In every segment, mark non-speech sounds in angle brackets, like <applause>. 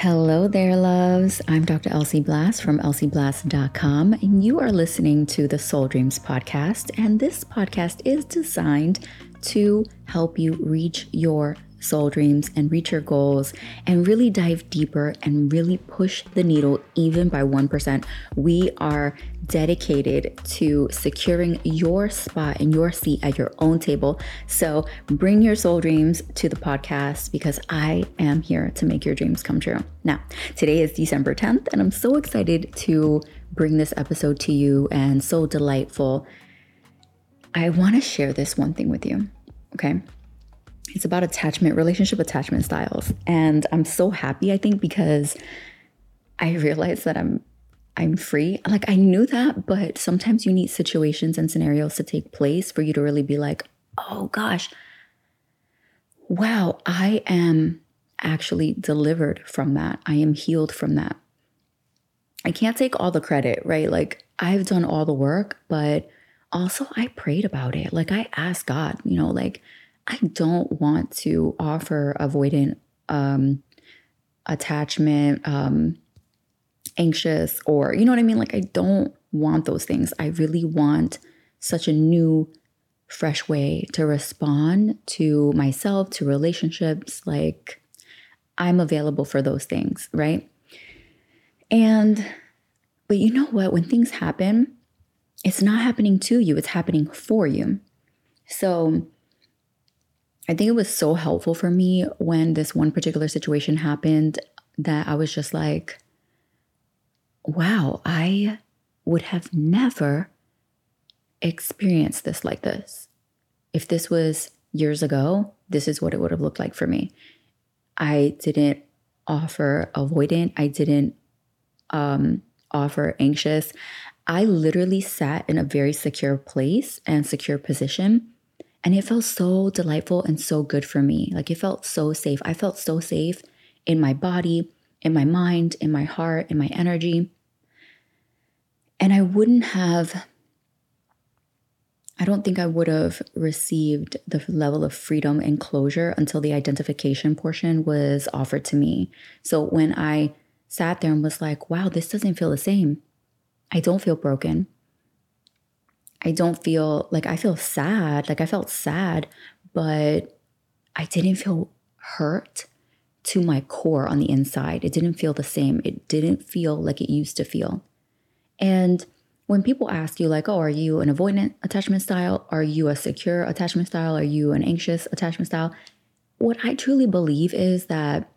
Hello there, loves. I'm Dr. Elsie Blass from elsieblass.com, and you are listening to the Soul Dreams podcast. And this podcast is designed to help you reach your soul dreams and reach your goals and really dive deeper and really push the needle even by 1%. We are dedicated to securing your spot and your seat at your own table. So bring your soul dreams to the podcast because I am here to make your dreams come true. Now, today is December 10th, and I'm so excited to bring this episode to you and so delightful. I want to share this one thing with you. Okay. It's about attachment, relationship attachment styles. And I'm so happy, I think, because I realized that I'm I'm free. Like I knew that, but sometimes you need situations and scenarios to take place for you to really be like, "Oh gosh. Wow, I am actually delivered from that. I am healed from that." I can't take all the credit, right? Like I've done all the work, but also I prayed about it. Like I asked God, you know, like I don't want to offer avoidant um, attachment, um, anxious, or you know what I mean? Like, I don't want those things. I really want such a new, fresh way to respond to myself, to relationships. Like, I'm available for those things, right? And, but you know what? When things happen, it's not happening to you, it's happening for you. So, I think it was so helpful for me when this one particular situation happened that I was just like, wow, I would have never experienced this like this. If this was years ago, this is what it would have looked like for me. I didn't offer avoidant, I didn't um, offer anxious. I literally sat in a very secure place and secure position and it felt so delightful and so good for me. Like it felt so safe. I felt so safe in my body, in my mind, in my heart, in my energy. And I wouldn't have, I don't think I would have received the level of freedom and closure until the identification portion was offered to me. So when I sat there and was like, wow, this doesn't feel the same. I don't feel broken. I don't feel like I feel sad. Like I felt sad, but I didn't feel hurt to my core on the inside. It didn't feel the same. It didn't feel like it used to feel. And when people ask you, like, oh, are you an avoidant attachment style? Are you a secure attachment style? Are you an anxious attachment style? What I truly believe is that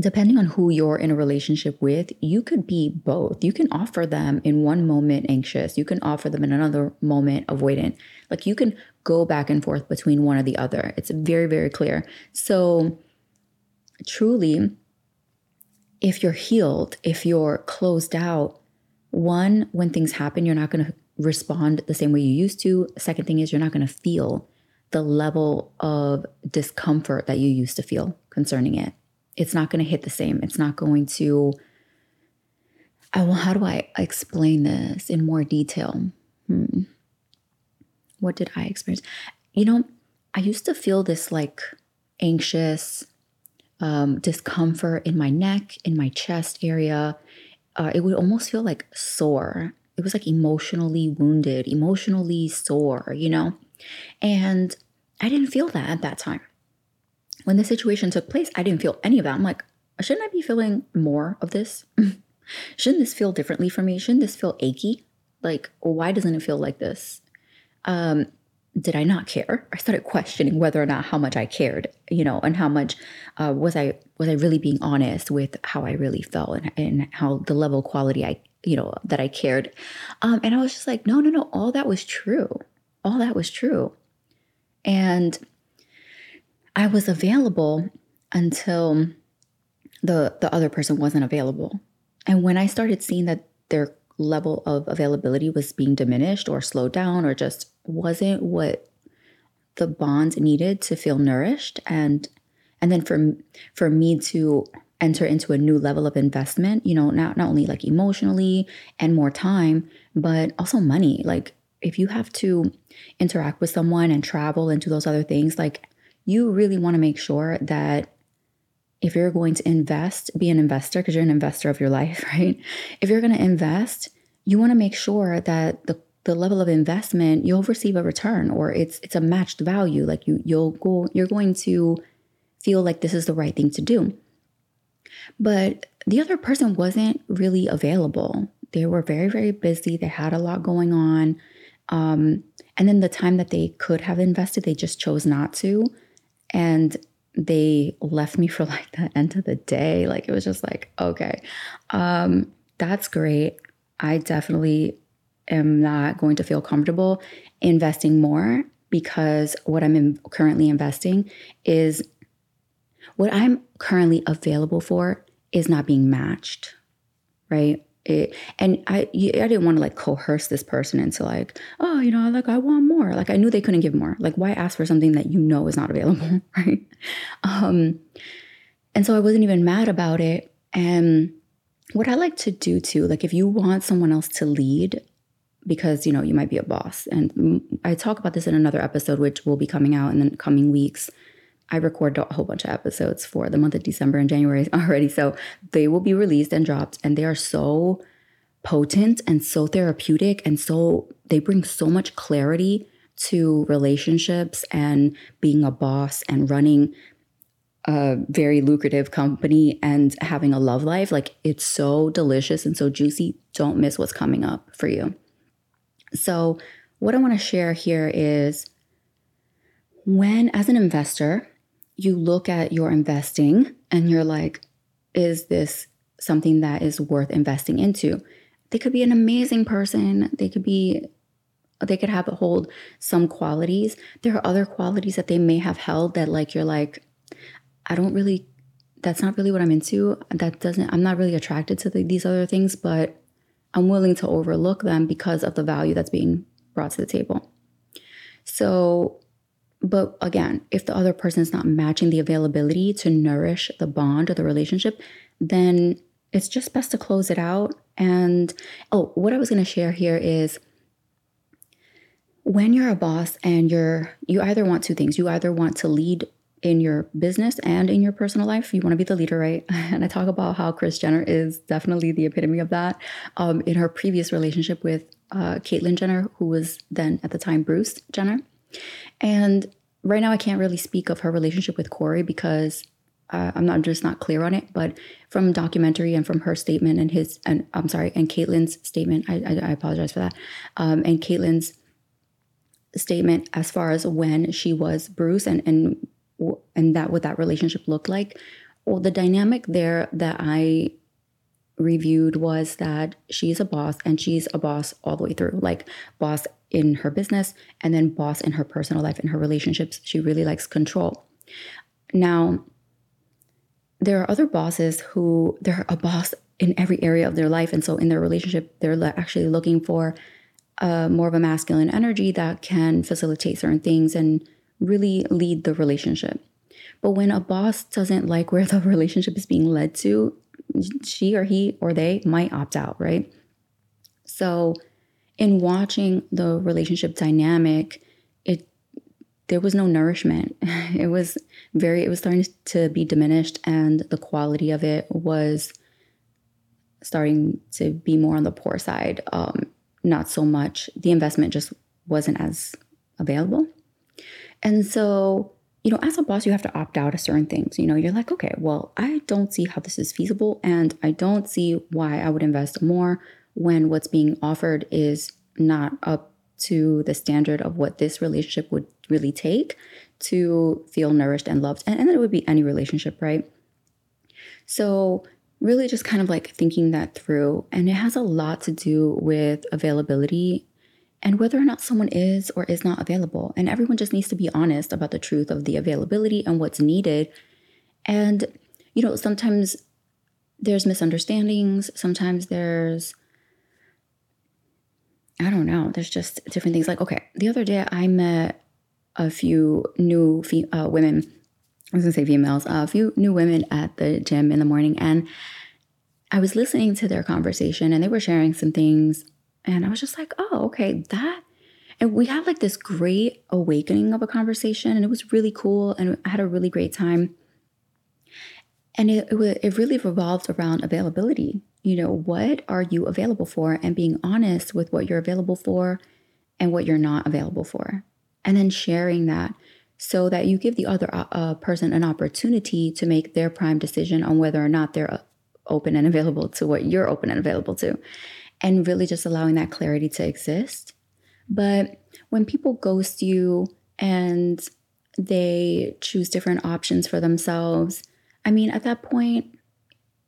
depending on who you're in a relationship with, you could be both. You can offer them in one moment anxious, you can offer them in another moment avoidant. Like you can go back and forth between one or the other. It's very, very clear. So, truly, if you're healed, if you're closed out, one, when things happen, you're not going to respond the same way you used to. Second thing is, you're not going to feel the level of discomfort that you used to feel concerning it it's not going to hit the same. It's not going to. I well, how do I explain this in more detail? Hmm. What did I experience? You know, I used to feel this like anxious um, discomfort in my neck, in my chest area. Uh, it would almost feel like sore. It was like emotionally wounded, emotionally sore, you know? And I didn't feel that at that time when the situation took place, I didn't feel any of that. I'm like, shouldn't I be feeling more of this? <laughs> shouldn't this feel differently for me? Shouldn't this feel achy? Like, why doesn't it feel like this? Um, did I not care? I started questioning whether or not how much I cared, you know, and how much uh, was I was I really being honest with how I really felt and, and how the level quality I, you know, that I cared. Um, and I was just like, no, no, no, all that was true. All that was true. And I was available until the the other person wasn't available. And when I started seeing that their level of availability was being diminished or slowed down or just wasn't what the bond needed to feel nourished and and then for for me to enter into a new level of investment, you know, not not only like emotionally and more time, but also money. Like if you have to interact with someone and travel and do those other things, like you really want to make sure that if you're going to invest, be an investor because you're an investor of your life, <laughs> right? If you're going to invest, you want to make sure that the the level of investment you'll receive a return or it's it's a matched value like you you'll go you're going to feel like this is the right thing to do. But the other person wasn't really available. They were very very busy. They had a lot going on. Um, and then the time that they could have invested they just chose not to and they left me for <laughs> like the end of the day. Like it was just like okay. Um, that's great. I definitely am not going to feel comfortable investing more because what I'm in, currently investing is what I'm currently available for is not being matched, right? It, and I, I didn't want to like coerce this person into like, oh, you know, like I want more. Like I knew they couldn't give more. Like why ask for something that you know is not available, <laughs> right? Um, and so I wasn't even mad about it. And what I like to do too, like if you want someone else to lead, because you know you might be a boss and i talk about this in another episode which will be coming out in the coming weeks i record a whole bunch of episodes for the month of december and january <laughs> already so they will be released and dropped and they are so potent and so therapeutic and so they bring so much clarity to relationships and being a boss and running a very lucrative company and having a love life. Like it's so delicious and so juicy. Don't miss what's coming up for you. So, what I want to share here is when, as an investor, you look at your investing and you're like, is this something that is worth investing into? They could be an amazing person. They could be, they could have hold some qualities. There are other qualities that they may have held that, like, you're like, I don't really, that's not really what I'm into. That doesn't, I'm not really attracted to the, these other things, but I'm willing to overlook them because of the value that's being brought to the table. So, but again, if the other person is not matching the availability to nourish the bond or the relationship, then it's just best to close it out. And oh, what I was going to share here is when you're a boss and you're you either want two things. You either want to lead in your business and in your personal life. You want to be the leader, right? <laughs> And I talk about how Kris Jenner is definitely the epitome of that. Um, in her previous relationship with uh, Caitlyn Jenner, who was then at the time Bruce Jenner. And right now, I can't really speak of her relationship with Corey because uh, I'm not just not clear on it. But from documentary and from her statement and his, and I'm sorry, and Caitlyn's statement, I, I, I apologize for that. Um, and Caitlyn's statement as far as when she was Bruce and and and that what that relationship looked like well the dynamic there that i reviewed was that she's a boss and she's a boss all the way through like boss in her business and then boss in her personal life in her relationships she really likes control now there are other bosses who they're a boss in every area of their life and so in their relationship they're actually looking for uh, more of a masculine energy that can facilitate certain things and really lead the relationship. But when a boss doesn't like where the <laughs> relationship is being led to, she or he or they might opt out, right? So, in watching the relationship dynamic, it there was no nourishment. <laughs> It was very it was starting to be diminished and the quality of it was starting to be more on the poor side. Um, not so much the investment just wasn't as available. And so, you know, as a boss, you have to opt out of certain things. You know, you're like, okay, well, I don't see how this is feasible, and I don't see why I would invest more when what's being offered is not up to the standard of what this relationship would really take to feel nourished and loved. And, and it would be any relationship, right? So, really just kind of like thinking that through. And it has a lot to do with availability and whether or not someone is or is not available. And everyone just needs to be honest about the truth of the availability and what's needed. And, you know, sometimes there's misunderstandings, sometimes there's, I don't know, there's just different things. Like, okay, the other day I met a few new fe- uh, women, I was gonna say females, uh, a few new women at the gym in the morning. And I was listening to their conversation and they were sharing some things and I was just like, oh, okay, that. And we had like this great awakening of a conversation, and it was really cool. And I had a really great time. And it, it, it really revolved around availability. You know, what are you available for? And being honest with what you're available for and what you're not available for. And then sharing that so that you give the other uh, uh person an opportunity to make their prime decision on whether or not they're uh, open and available to what you're open and available to. And really just allowing that clarity to exist. But when people ghost you and they choose different options for themselves, I mean, at that point,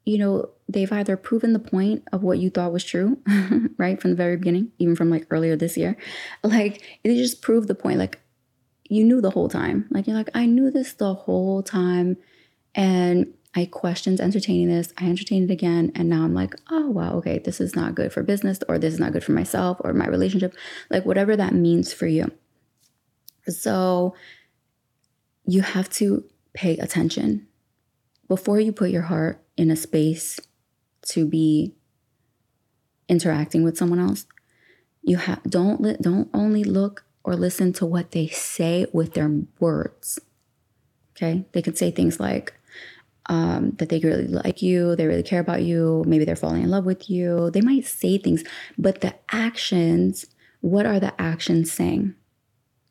you know, they've either proven the point of what you thought was true, <laughs> right, from the very beginning, even from like earlier this year. Like, they just prove the point. Like, you knew the whole time. Like, you're like, I knew this the whole time. And I questioned entertaining this. I entertained it again. And now I'm like, oh, wow, okay, this is not good for business, or this is not good for myself or my relationship, like whatever that means for you. So you have to pay attention before you put your heart in a space to be interacting with someone else. You have don't li- don't only look or listen to what they say with their words. Okay, they can say things like, um, that they really like you, they really care about you, maybe they're falling in love with you. They might say things, but the actions, what are the actions saying?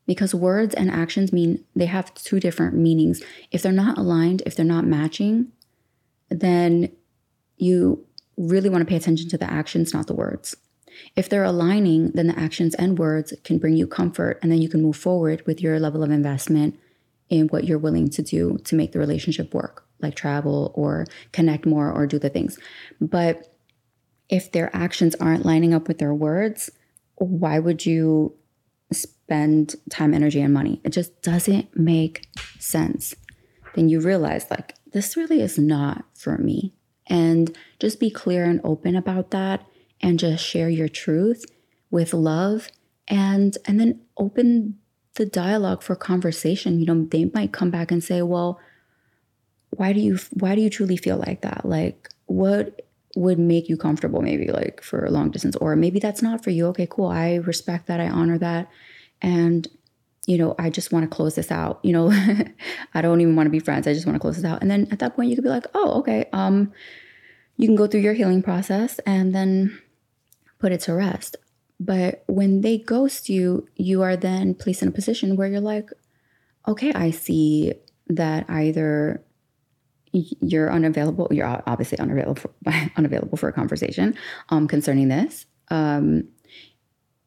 Because words and actions mean they have two different meanings. If they're not aligned, if they're not matching, then you really want to pay attention to the actions, not the words. If they're aligning, then the actions and words can bring you comfort, and then you can move forward with your level of investment in what you're willing to do to make the relationship work like travel or connect more or do the things. But if their actions aren't lining up with their words, why would you spend time, energy, and money? It just doesn't make sense. Then you realize, like, this really is not for me. And just be clear and open about that and just share your truth with love and and then open the dialogue for conversation. You know, they might come back and say, well, why do you why do you truly feel like that? Like what would make you comfortable maybe like for a long distance? Or maybe that's not for you. Okay cool. I respect that. I honor that. And you know i just want to close this out you know <laughs> i don't even want to be friends i just want to close this out and then at that point you could be like oh okay um you can go through your healing process and then put it to rest but when they ghost you you are then placed in a position where you're like okay i see that either you're unavailable. You're obviously unavailable for, <laughs> unavailable for a conversation um, concerning this. Um,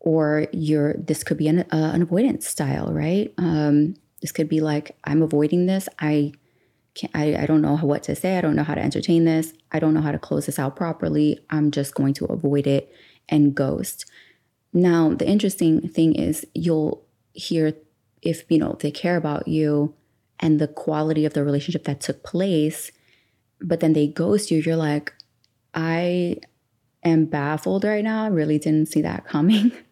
or you're this could be an, uh, an avoidance style, right? Um, this could be like I'm avoiding this. I can't. I, I don't know what to say. I don't know how to entertain this. I don't know how to close this out properly. I'm just going to avoid it and ghost. Now, the interesting thing is you'll hear if you know they care about you and the quality of the relationship that took place, but then they ghost you, you're like, I am baffled right now. Really didn't see that coming. <laughs>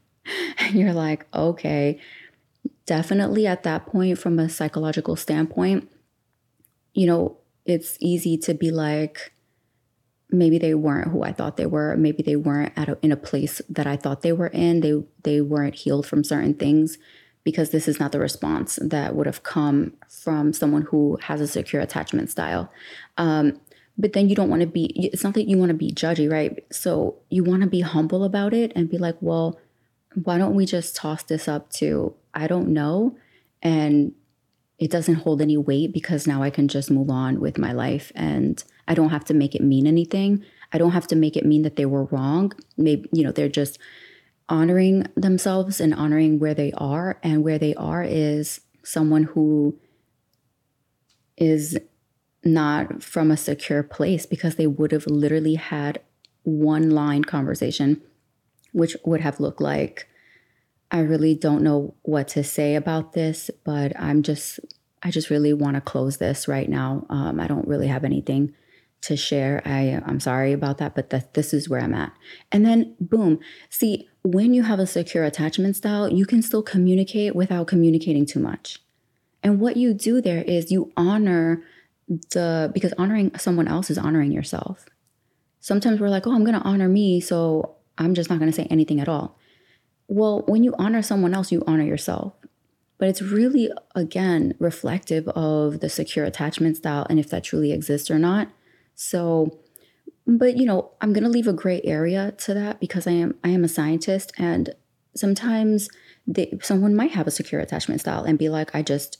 and you're like, okay, definitely at that point, from a psychological standpoint, you know, it's easy to be like, maybe they weren't who I thought they were. Maybe they weren't at a, in a place that I thought they were in. They they weren't healed from certain things because this is not the response that would have come from someone who has a secure attachment style. Um, but then you don't want to be, it's not that you want to be judgy, right? So you want to be humble about it and be like, well, why don't we just toss this up to, I don't know. And it doesn't hold any weight because now I can just move on with my life and I don't have to make it mean anything. I don't have to make it mean that they were wrong. Maybe, you know, they're just honoring themselves and honoring where they are. And where they are is someone who is not from a secure place because they would have literally had one line conversation, which would have looked like, I really don't know what to say about this, but I'm just, I just really want to close this right now. Um, I don't really have anything to share. I I'm sorry about that, but that this is where I'm at. And then boom. See, when you have a secure attachment style, you can still communicate without communicating too much. And what you do there is you honor the because honoring someone else is honoring yourself. Sometimes we're like, "Oh, I'm going to honor me, so I'm just not going to say anything at all." Well, when you honor someone else, you honor yourself. but it's really, again, reflective of the secure attachment style and if that truly exists or not. So, but you know, I'm going to leave a gray area to that because I am I am a scientist and sometimes they, someone might have a secure attachment style and be like, I just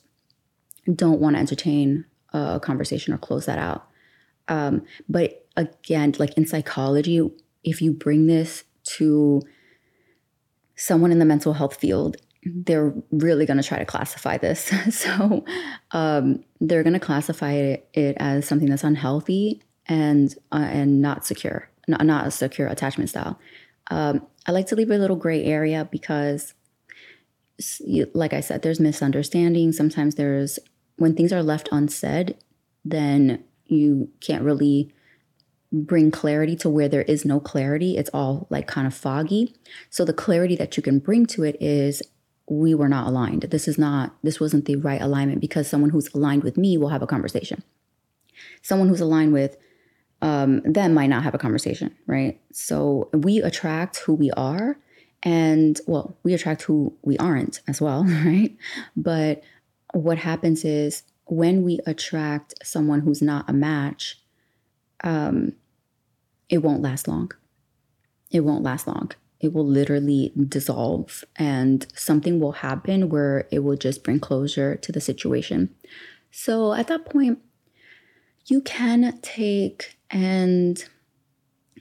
don't want to entertain a conversation or close that out. Um, but again, like in psychology, if you bring this to someone in the mental health field, they're really going to try to classify this. <laughs> so um, they're going to classify it, it, as something that's unhealthy and uh, and not secure, not, not a secure attachment style. Um, I like to leave a little gray area because, like I said, there's misunderstanding. Sometimes there's when things are left unsaid, then you can't really bring clarity to where there is no clarity. It's all like kind of foggy. So the clarity that you can bring to it is we were not aligned. This is not, this wasn't the right alignment because someone who's aligned with me will have a conversation. Someone who's aligned with um, them might not have a conversation, right? So we attract who we are. And well, we attract who we aren't as well, <laughs> right? But what happens is when we attract someone who's not a match, um, it won't last long. It won't last long. It will literally dissolve and something will happen where it will just bring closure to the situation. So at that point, you can take and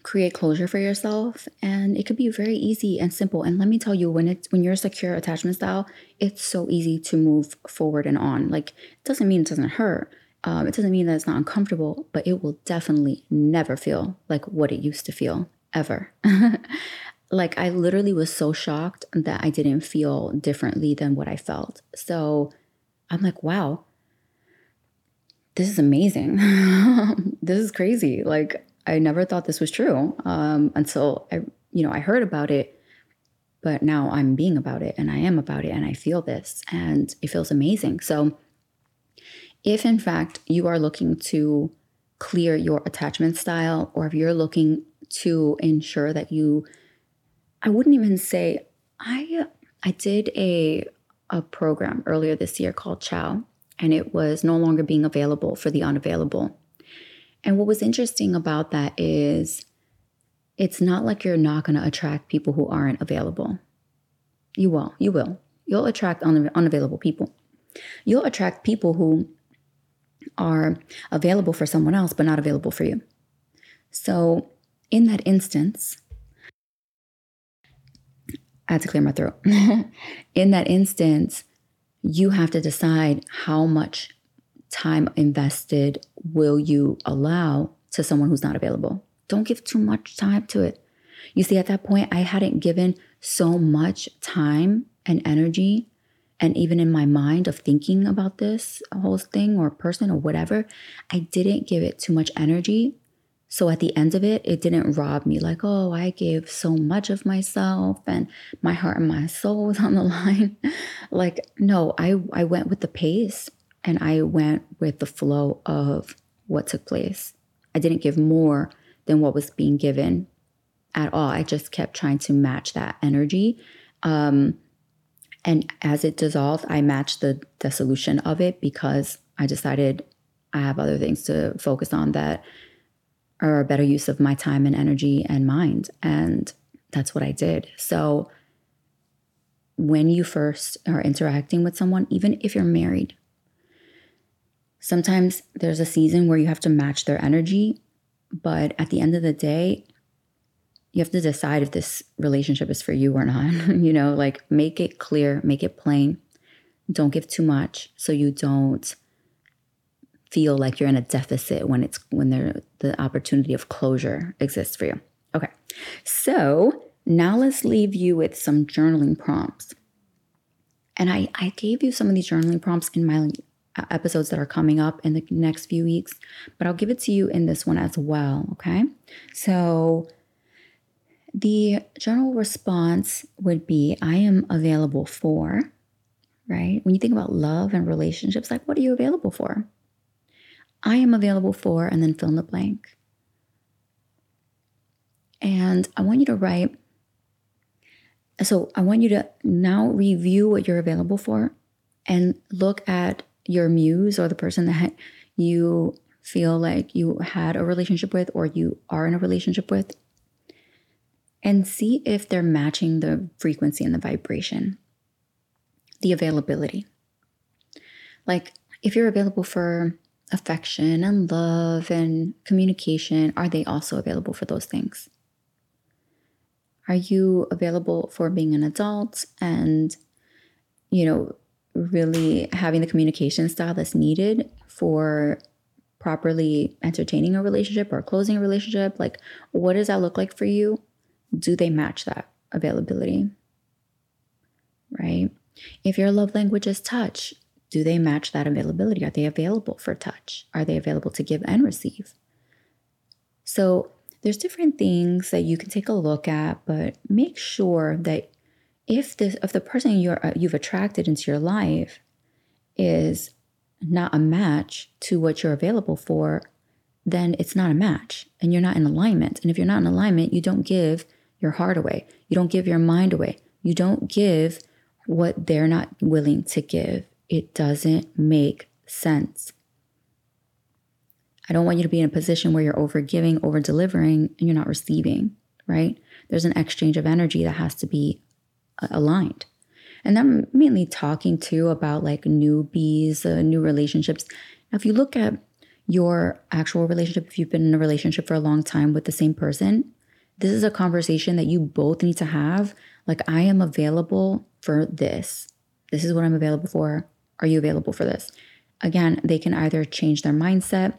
create closure for yourself and it could be very easy and simple and let me tell you when it's when you're a secure attachment style it's so easy to move forward and on like it doesn't mean it doesn't hurt um, it doesn't mean that it's not uncomfortable, but it will definitely never feel like what it used to feel ever. <laughs> like I literally was so shocked that I didn't feel differently than what I felt. So I'm like, wow, this is amazing. <laughs> this is crazy. Like I never thought this was true um, until I, you know, I heard about it. But now I'm being about it, and I am about it, and I feel this, and it feels amazing. So if in fact you are looking to clear your attachment style, or if you're looking to ensure that you, I wouldn't even say, I, I did a, a program earlier this year called Chow, and it was no longer being available for the unavailable. And what was interesting about that is it's not like you're not going to attract people who aren't available. You will, you will. You'll attract un- unavailable people. You'll attract people who are available for someone else, but not available for you. So, in that instance, I had to clear my throat. <laughs> in that instance, you have to decide how much time invested will you allow to someone who's not available. Don't give too much time to it. You see, at that point, I hadn't given so much time and energy and even in my mind of thinking about this whole thing or person or whatever, I didn't give it too much energy. So at the end of it, it didn't rob me like, oh, I gave so much of myself and my heart and my soul was on the <laughs> line. like, no, I, I went with the pace and I went with the flow of what took place. I didn't give more than what was being given at all. I just kept trying to match that energy. Um, and as it dissolved, I matched the dissolution of it because I decided I have other things to focus on that are a better use of my time and energy and mind. And that's what I did. So when you first are interacting with someone, even if you're married, sometimes there's a season where you have to match their energy. But at the end of the day, you have to decide if this relationship is for you or not. <laughs> you know, like make it clear, make it plain. Don't give too much so you don't feel like you're in a deficit when it's when there the opportunity of closure exists for you. Okay. So now let's leave you with some journaling prompts. And I, I gave you some of these journaling prompts in my uh, episodes that are coming up in the next few weeks, but I'll give it to you in this one as well. Okay. So the general response would be I am available for, right? When you think about love and relationships, like what are you available for? I am available for, and then fill in the blank. And I want you to write. So I want you to now review what you're available for and look at your muse or the person that you feel like you had a relationship with or you are in a relationship with and see if they're matching the frequency and the vibration, the availability. Like, if you're available for affection and love and communication, are they also available for those things? Are you available for being an adult and, you know, really having the communication style that's needed for properly entertaining a relationship or closing a relationship? Like, what does that look like for you? Do they match that availability? Right? If your love language is touch, do they match that availability? Are they available for touch? Are they available to give and receive? So, there's different things that you can take a look at, but make sure that if this if the person you're uh, you've attracted into your life is not a match to what you're available for, then it's not a match and you're not in alignment. And if you're not in alignment, you don't give your heart away. You don't give your mind away. You don't give what they're not willing to give. It doesn't make sense. I don't want you to be in a position where you're over giving, over delivering, and you're not receiving, right? There's an exchange of energy that has to be uh, aligned. And I'm mainly talking too about like newbies, uh, new relationships. Now, if you look at your actual relationship, if you've been in a relationship for a long time with the same person, this is a conversation that you both need to have. Like, I am available for this. This is what I'm available for. Are you available for this? Again, they can either change their mindset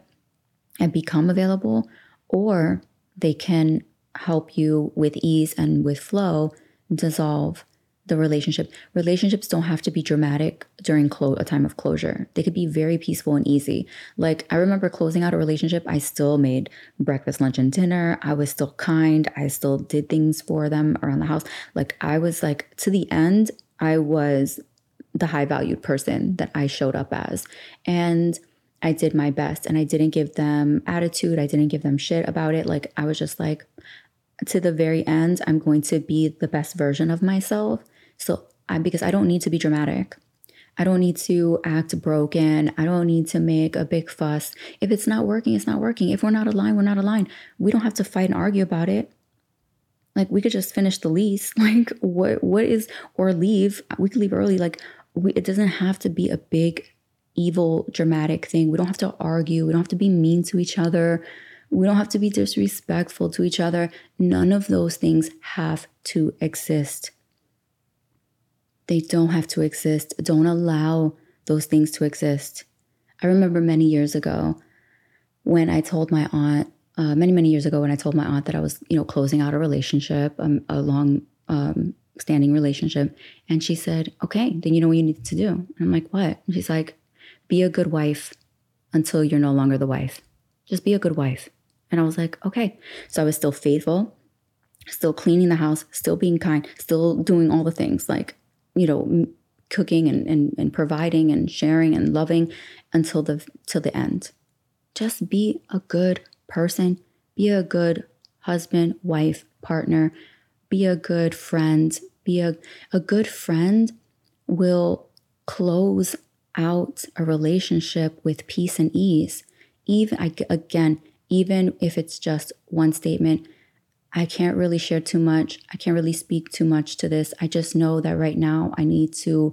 and become available, or they can help you with ease and with flow dissolve the relationship. Relationships don't have to be dramatic during clo- a time of closure. They could be very peaceful and easy. Like I remember closing out a relationship, I still made breakfast, lunch, and dinner. I was still kind. I still did things for them around the house. Like I was like to the end, I was the high valued person that I showed up as. And I did my best and I didn't give them attitude. I didn't give them shit about it. Like I was just like, to the very end, I'm going to be the best version of myself. So I, because I don't need to be dramatic. I don't need to act broken. I don't need to make a big fuss. If it's not working, it's not working. If we're not aligned, we're not aligned. We don't have to fight and argue about it. Like we could just finish the lease. <laughs> Like what what is or leave. We could leave early. Like we, it doesn't have to be a big evil dramatic thing. We don't have to argue. We don't have to be mean to each other. We don't have to be disrespectful to each other. None of those things have to exist. They don't have to exist. Don't allow those things to exist. I remember many years ago when I told my aunt, uh, many, many years ago, when I told my aunt that I was, you know, closing out a relationship, um, a long um, standing relationship. And she said, okay, then you know what you need to do. And I'm like, what? And she's like, be a good wife until you're no longer the wife. Just be a good wife. And I was like, okay. So I was still faithful, still cleaning the house, still being kind, still doing all the things like you know, cooking and, and, and providing and sharing and loving until the till the end. Just be a good person, be a good husband, wife, partner, be a good friend. Be a, a good friend will close out a relationship with peace and ease. Even again, even if it's just one statement, I can't really share too much. I can't really speak too much to this. I just know that right now I need to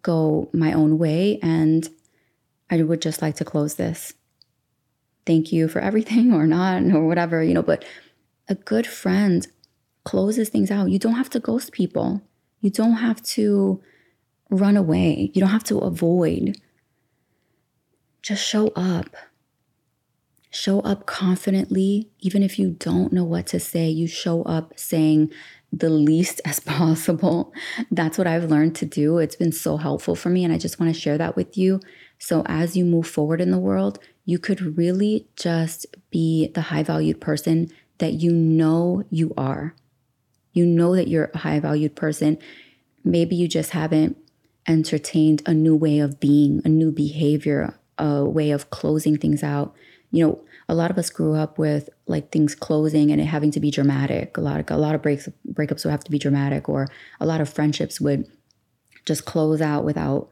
go my own way and I would just like to close this. Thank you for everything <laughs> or not or whatever, you know, but a good friend closes things out. You don't have to ghost people. You don't have to run away. You don't have to avoid. Just show up. Show up confidently, even if you don't know what to say, you show up saying the least <laughs> as possible. That's what I've learned to do. It's been so helpful for me, and I just want to share that with you. So, as you move forward in the world, you could really just be the high valued person that you know you are. You know that you're a high valued person. Maybe you just haven't entertained a new way of being, a new behavior, a way of closing things out you know, a lot of us grew up with like things closing and it having to be dramatic. A lot of a lot of breaks breakups would have to be dramatic, or a lot of friendships would just close out without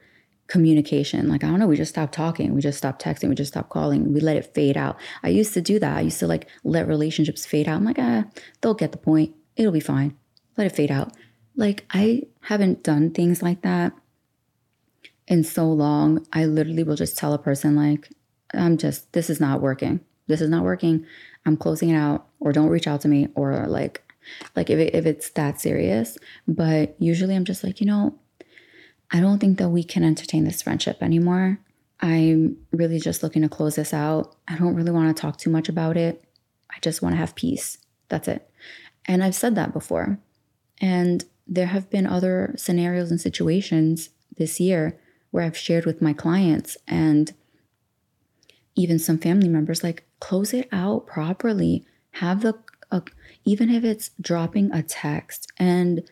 communication. Like, I don't know, we just stopped talking, we just stopped texting, we just stopped calling, we let it fade out. I used to do that. I used to like let relationships fade out. I'm like, ah, they'll get the point. It'll be fine. Let it fade out. Like, I haven't done things like that in so long. I literally will just tell a person, like, I'm just, this is not working. This is not working. I'm closing it out, or don't reach out to me, or like, like if, it, if it's that serious. But usually I'm just like, you know, I don't think that we can entertain this friendship anymore. I'm really just looking to close this out. I don't really want to talk too much about it. I just want to have peace. That's it. And I've said that before. And there have been other scenarios and situations this year where I've shared with my clients and even some family members like close it out properly. Have the uh, even if it's dropping a text and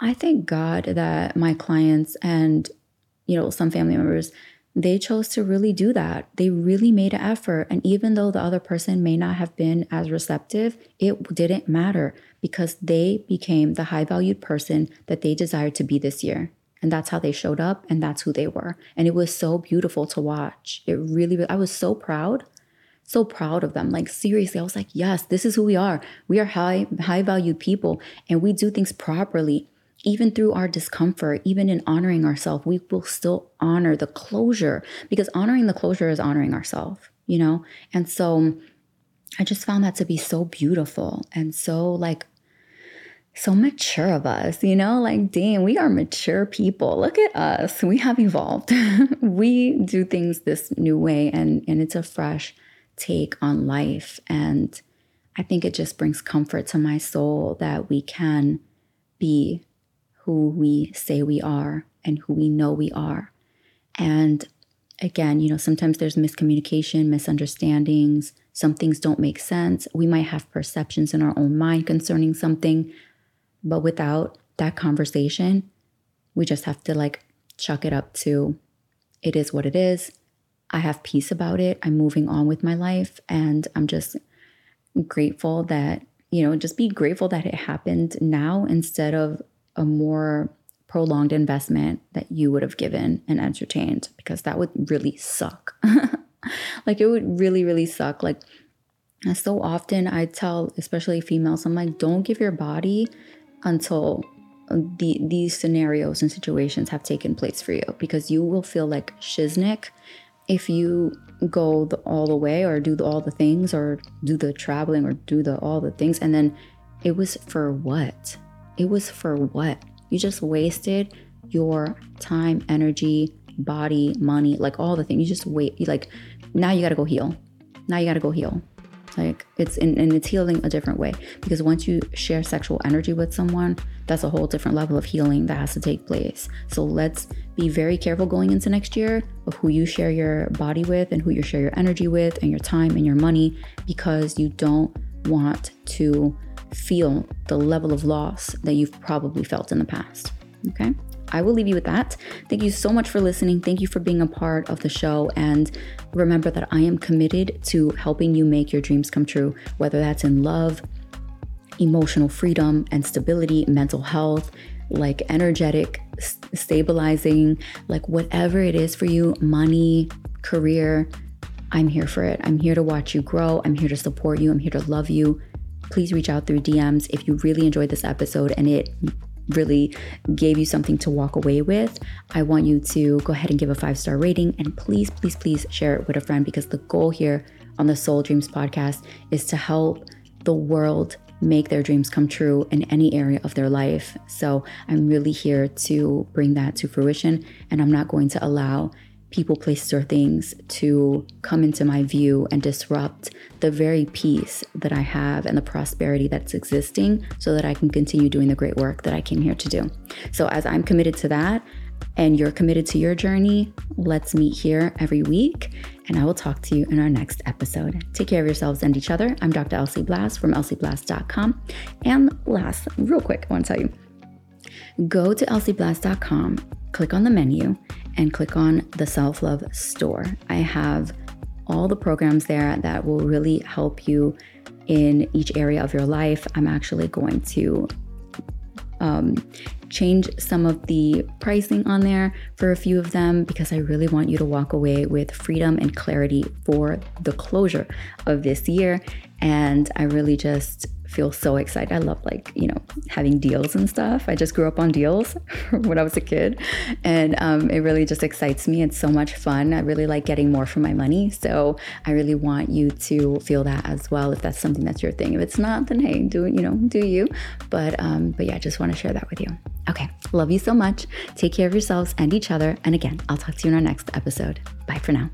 I thank God that my clients and, you know, some family members, they chose to really do that. They really made an effort. And even though the other person may not have been as receptive, it didn't matter because they became the high valued person that they desired to be this year. And that's how they showed up and that's who they were. And it was so beautiful to watch. It really, I was so proud so proud of them. Like seriously, I was like, yes, this is who we are. We are high high valued people and we do things properly even through our discomfort, even in honoring ourselves, we will still honor the closure because honoring the closure is honoring ourselves, you know? And so I just found that to be so beautiful and so like so mature of us, you know? Like, damn, we are mature people. Look at us. We have evolved. <laughs> we do things this new way and and it's a fresh take on life and I think it just brings comfort to my soul that we can be who we say we are and who we know we are. And again, you know, sometimes there's miscommunication, misunderstandings, some things don't make sense. We might have perceptions in our own mind concerning something, but without that conversation, we just have to like chuck it up to it is what it is. I have peace about it. I'm moving on with my life and I'm just grateful that, you know, just be grateful that it happened now instead of a more prolonged investment that you would have given and entertained because that would really suck. <laughs> like it would really, really suck. Like so often I tell, especially females, I'm like, don't give your body until uh, the these scenarios and situations have taken place for you because you will feel like shiznik if you go the, all the way or do the, all the things or do the traveling or do the all the things and then it was for what it was for what? You just wasted your time, energy, body, money, like all the things. You just wait. You like now you got to go heal. Now you got to go heal. Like it's in, and it's healing a different way because once you share sexual energy with someone, that's a whole different level of healing that has to take place. So let's be very careful going into next year of who you share your body with and who you share your energy with and your time and your money because you don't want to feel the level of loss that you've probably felt in the past. Okay. I will leave you with that. Thank you so much for listening. Thank you for being a part of the show. And remember that I am committed to helping you make your dreams come true, whether that's in love, emotional freedom and stability, mental health, like energetic, stabilizing, like whatever it is for you, money, career. I'm here for it. I'm here to watch you grow. I'm here to support you. I'm here to love you please reach out through DMs if you really enjoyed this episode and it really gave you something to walk away with, I want you to go ahead and give a five star rating and please, please, please share it with a friend because the goal here on the Soul Dreams podcast is to help the world make their dreams come true in any area of their life. So I'm really here to bring that to fruition and I'm not going to allow people, places, or things to come into my view and disrupt the very peace that I have and the prosperity that's existing so that I can continue doing the great work that I came here to do. So, as I'm committed to that, and you're committed to your journey, let's meet here every week and I will talk to you in our next episode. Take care of yourselves and each other. I'm Dr. Elsie Blass from elsieblass.com. And last, real quick, I want to tell you go to elsieblass.com, click on the menu, and click on the Self Love Store. I have all the programs there that will really help you in each area of your life. I'm actually going to um, change some of the pricing on there for a few of them because I really want you to walk away with freedom and clarity for the closure of this year. And I really just feel so excited. I love like, you know, having deals and stuff. I just grew up on deals <laughs> when I was a kid. And um, it really just excites me. It's so much fun. I really like getting more for my money. So I really want you to feel that as well if that's something that's your thing. If it's not, then hey, do you know, do you. But um, but yeah, I just want to share that with you. Okay. Love you so much. Take care of yourselves and each other. And again, I'll talk to you in our next episode. Bye for now.